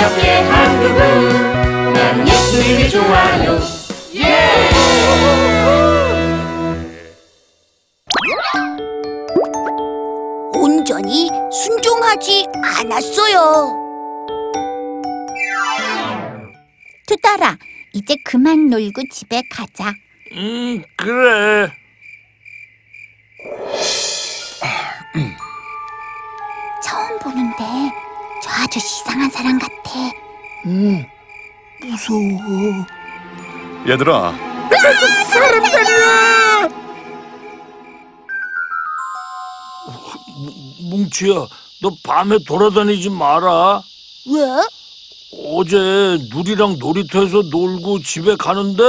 기억해 한국은 나는 예수님이 좋아요 예! 온전히 순종하지 않았어요. 투덜아, 이제 그만 놀고 집에 가자. 음, 그래. 처음 보는데 저 아저씨 이상한 사람 같아. 무서워. 얘들아, 뭉치야, 너 밤에 돌아다니지 마라. 왜? 어제 누리랑 놀이터에서 놀고 집에 가는데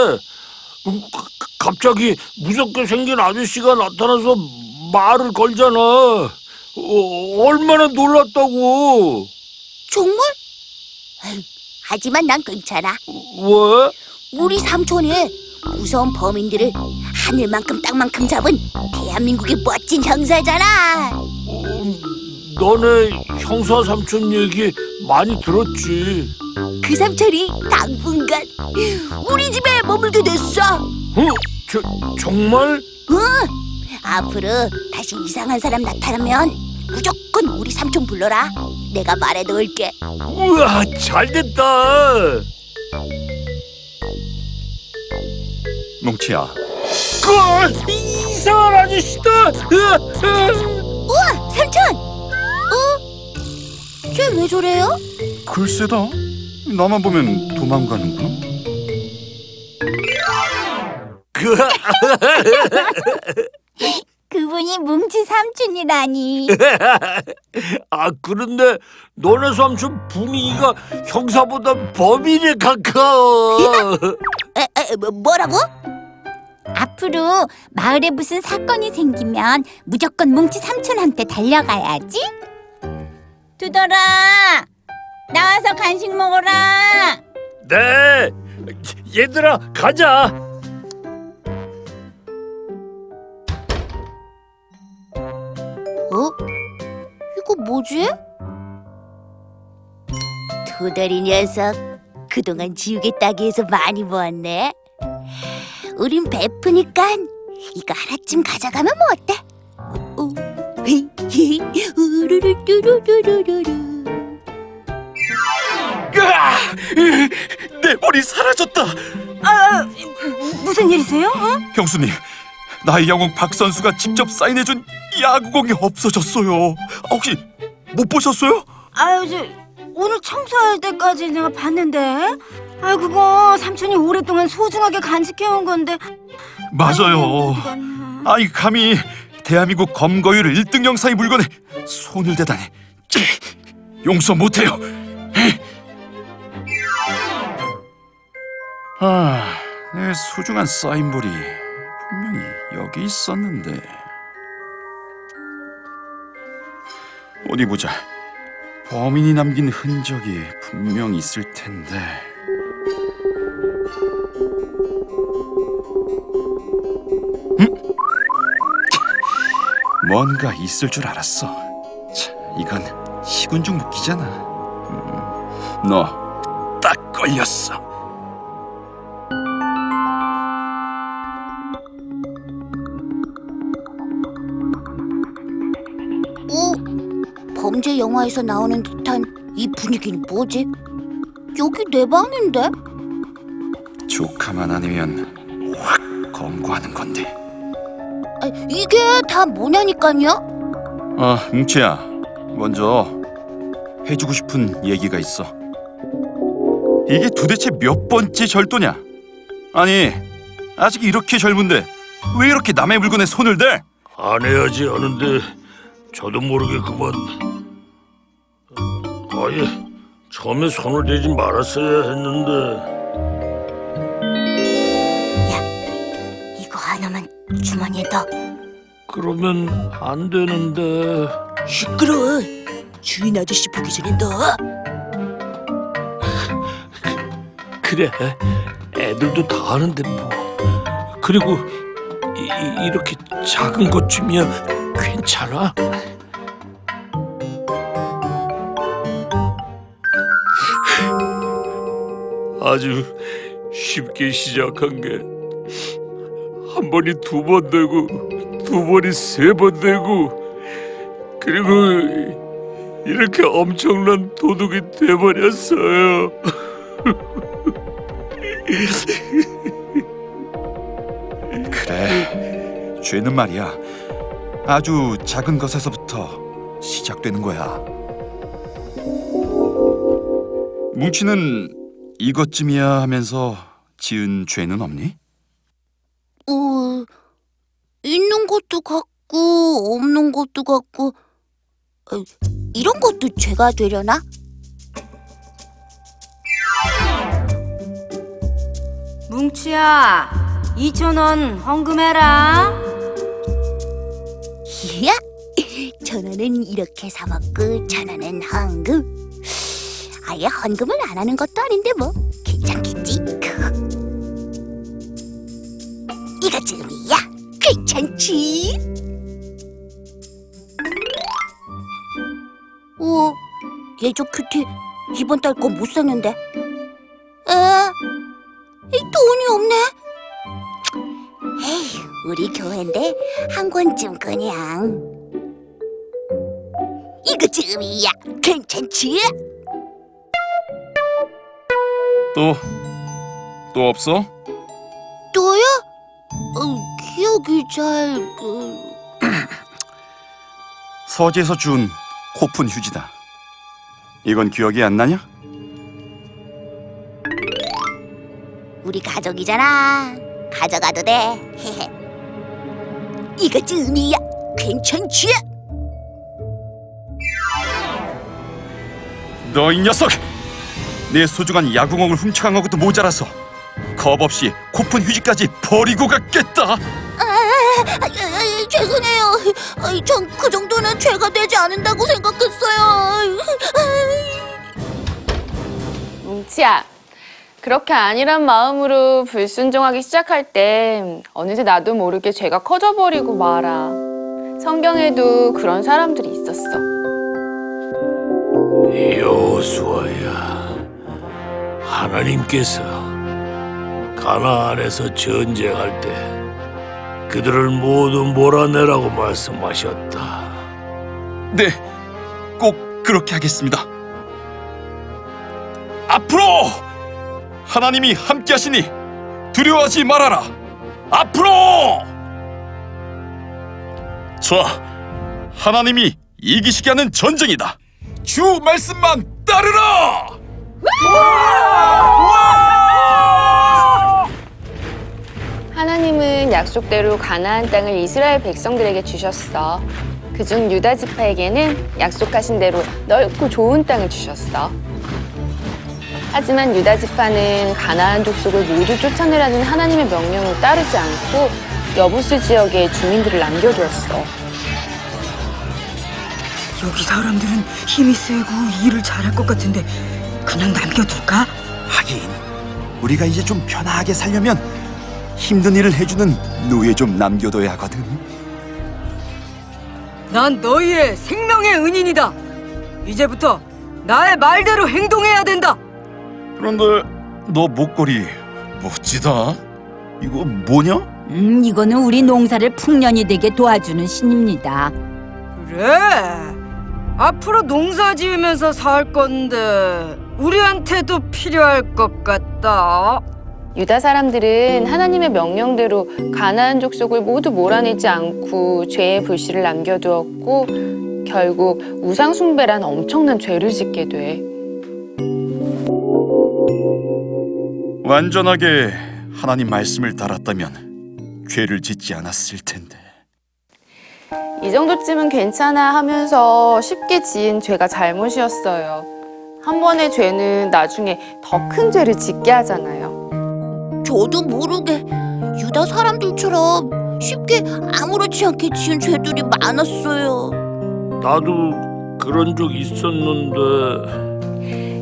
음, 가- 갑자기 무섭게 생긴 아저씨가 나타나서 말을 걸잖아. 어, 얼마나 놀랐다고. 정말? 에이, 하지만 난 괜찮아. 왜? 우리 삼촌이 무서운 범인들을 하늘만큼 땅만큼 잡은 대한민국의 멋진 형사잖아. 어, 너네 형사 삼촌 얘기 많이 들었지. 그 삼촌이 당분간 우리 집에 머물게 됐어. 어? 저, 정말? 응. 앞으로 다시 이상한 사람 나타나면 무조건 우리 삼촌 불러라. 내가 말해 놓을게. 우와, 잘됐다. 뭉치야. 그 이상한 아저씨다. 으아, 으아. 우와, 삼촌. 어? 쟤 왜 저래요? 글쎄다. 나만 보면 도망가는구나. 그, 그분이 뭉치 삼촌이라니. 아 그런데 너네 삼촌 분위기가 형사보다 범인에 가까워. 에, 에, 뭐, 뭐라고? 앞으로 마을에 무슨 사건이 생기면 무조건 뭉치 삼촌한테 달려가야지. 두더라, 나와서 간식 먹어라. 네, 얘들아 가자. 뭐지? 도다리 녀석 그동안 지우개 따기에서 많이 모았네 우린 베프니까 이거 하나쯤 가져가면 뭐 어때? 어, 우르르뚜루루루루루 으아! 내 머리 사라졌다. 아, 무슨 일이세요? 어? 형수님, 나의 영웅 박 선수가 직접 사인해준 야구공이 없어졌어요. 아, 혹시 못 보셨어요? 아유, 저 오늘 청소할 때까지 내가 봤는데. 아, 그거 삼촌이 오랫동안 소중하게 간직해온 건데. 맞아요. 어디? 아이 감히 대한민국 검거율 1등 영상의 물건에 손을 대다니 용서 못해요. 아, 내 소중한 사인볼이 분명히 여기 있었는데 어디 보자. 범인이 남긴 흔적이 분명 있을 텐데. 뭔가 있을 줄 알았어. 차, 이건 식은죽 묵기잖아. 음, 너딱 걸렸어. 범죄 영화에서 나오는 듯한 이 분위기는 뭐지? 여기 내 방인데? 조카만 아니면 확 검거하는 건데. 아, 이게 다 뭐냐니까요? 아, 뭉치야. 먼저 해주고 싶은 얘기가 있어. 이게 도대체 몇 번째 절도냐? 아니, 아직 이렇게 젊은데 왜 이렇게 남의 물건에 손을 대? 안 해야지 하는데 저도 모르게 그만. 아예 처음에 손을 대지 말았어야 했는데. 이거 하나만 주머니에 넣어. 그러면 안 되는데. 시끄러워. 주인 아저씨 보기 전에 넣어. 그래 애들도 다 하는데 뭐 그리고 이, 이- 이렇게 작은 것쯤이야 괜찮아? 아주 쉽게 시작한 게 한 번이 두 번 되고 두 번이 세 번 되고 그리고 이렇게 엄청난 도둑이 돼버렸어요. 그래, 죄는 말이야. 아주 작은 것에서부터 시작되는 거야. 뭉치는 이것쯤이야 하면서 지은 죄는 없니? 어, 있는 것도 같고 없는 것도 같고 어, 이런 것도 죄가 되려나? 뭉치야 2천 원 헌금해라 이야, 전화는 이렇게 사 먹고 전화는 헌금. 아예 헌금을 안 하는 것도 아닌데 뭐 괜찮겠지? 이거쯤이야, 괜찮지? 어, 예조 큐티 이번 달 거 못 샀는데. 에, 이 돈이 없네. 에이, 우리 교회인데 한 권쯤 그냥. 이거쯤이야, 괜찮지? 또, 또 없어? 또요? 어, 기억이 잘... 그... 서재에서 준 코푼 휴지다. 이건 기억이 안 나냐? 우리 가족이잖아. 가져가도 돼. 헤헤. 이거 쯤이야, 괜찮지? 너 이 녀석! 내 소중한 야구공을 훔쳐간 것도 모자라서 겁 없이 코푼 휴지까지 버리고 갔겠다. 아, 아, 아, 죄송해요. 전 그 정도는 죄가 되지 않는다고 생각했어요. 뭉치야, 그렇게 아니란 마음으로 불순종하기 시작할 때 어느새 나도 모르게 죄가 커져버리고 말아. 성경에도 그런 사람들이 있었어. 여호수아야 하나님께서 가나안에서 전쟁할 때 그들을 모두 몰아내라고 말씀하셨다. 네, 꼭 그렇게 하겠습니다. 앞으로 하나님이 함께하시니 두려워하지 말아라. 앞으로! 자, 하나님이 이기시게 하는 전쟁이다. 주 말씀만 따르라. 하나님은 약속대로 가나안 땅을 이스라엘 백성들에게 주셨어. 그중 유다 지파에게는 약속하신 대로 넓고 좋은 땅을 주셨어. 하지만 유다 지파는 가나안 족속을 모두 쫓아내라는 하나님의 명령을 따르지 않고 여부수 지역에 주민들을 남겨두었어. 여기 사람들은 힘이 세고 일을 잘할 것 같은데 그냥 남겨둘까? 하긴 우리가 이제 좀 편하게 살려면 힘든 일을 해주는 노예 좀 남겨둬야 하거든. 난 너희의 생명의 은인이다 이제부터 나의 말대로 행동해야 된다 그런데 너 목걸이 멋지다. 이거 뭐냐? 음, 이거는 우리 농사를 풍년이 되게 도와주는 신입니다. 그래 앞으로 농사 지으면서 살 건데 우리한테도 필요할 것 같다 유다 사람들은 하나님의 명령대로 가나안 족속을 모두 몰아내지 않고 죄의 불씨를 남겨두었고 결국 우상 숭배란 엄청난 죄를 짓게 돼. 완전하게 하나님 말씀을 따랐다면 죄를 짓지 않았을 텐데. 이 정도쯤은 괜찮아 하면서 쉽게 지은 죄가 잘못이었어요. 한 번의 죄는 나중에 더 큰 죄를 짓게 하잖아요. 저도 모르게 유다 사람들처럼 쉽게 아무렇지 않게 지은 죄들이 많았어요. 나도 그런 적 있었는데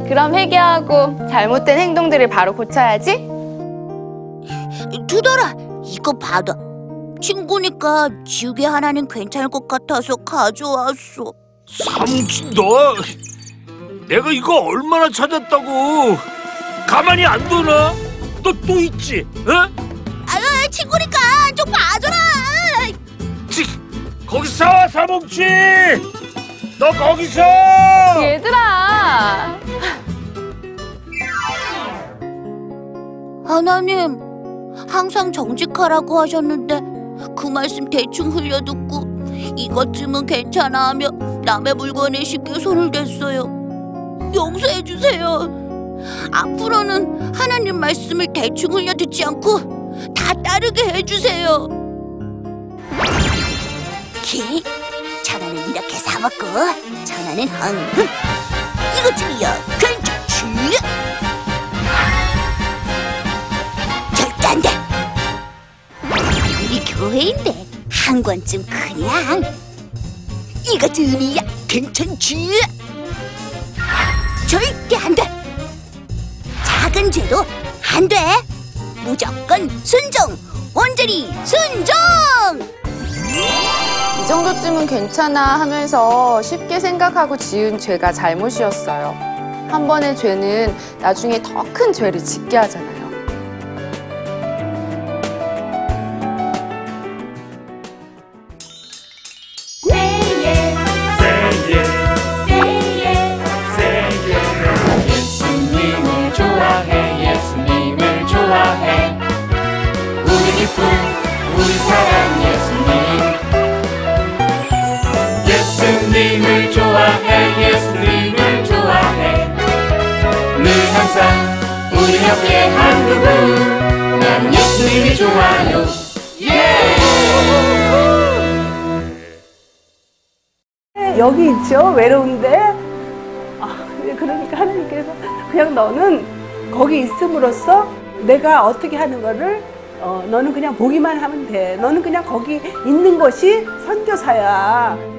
그럼 회개하고 잘못된 행동들을 바로 고쳐야지. 두더라, 이거 받아. 친구니까 지우개 하나는 괜찮을 것 같아서 가져왔어. 삼치 너 내가 이거 얼마나 찾았다고 가만히 안 두나? 너 또 있지? 어? 아유 친구니까 좀 봐줘라. 치, 거기서 사봉쥐! 너 거기서! 얘들아! 하나님, 항상 정직하라고 하셨는데 그 말씀 대충 흘려듣고 이것쯤은 괜찮아 하며 남의 물건에 쉽게 손을 댔어요. 용서해 주세요. 앞으로는 하나님 말씀을 대충 흘려 듣지 않고 다 따르게 해 주세요. 키, 전화는 이렇게 사 먹고 전화는 황금. 이것쯤이야 괜찮지? 절대 안 돼. 우리 교회인데 한 권쯤 그냥 이것 쯤이야 괜찮지? 죄도 안 돼. 무조건 순종. 온전히 순종. 이 정도쯤은 괜찮아 하면서 쉽게 생각하고 지은 죄가 잘못이었어요. 한 번의 죄는 나중에 더 큰 죄를 짓게 하잖아요. 우리 옆에 한 그분. 나는 예수님이 좋아요. 여기 있죠? 외로운데? 아, 그러니까 하나님께서 그냥 너는 거기 있음으로써 내가 어떻게 하는 거를 어, 너는 그냥 보기만 하면 돼. 너는 그냥 거기 있는 것이 선교사야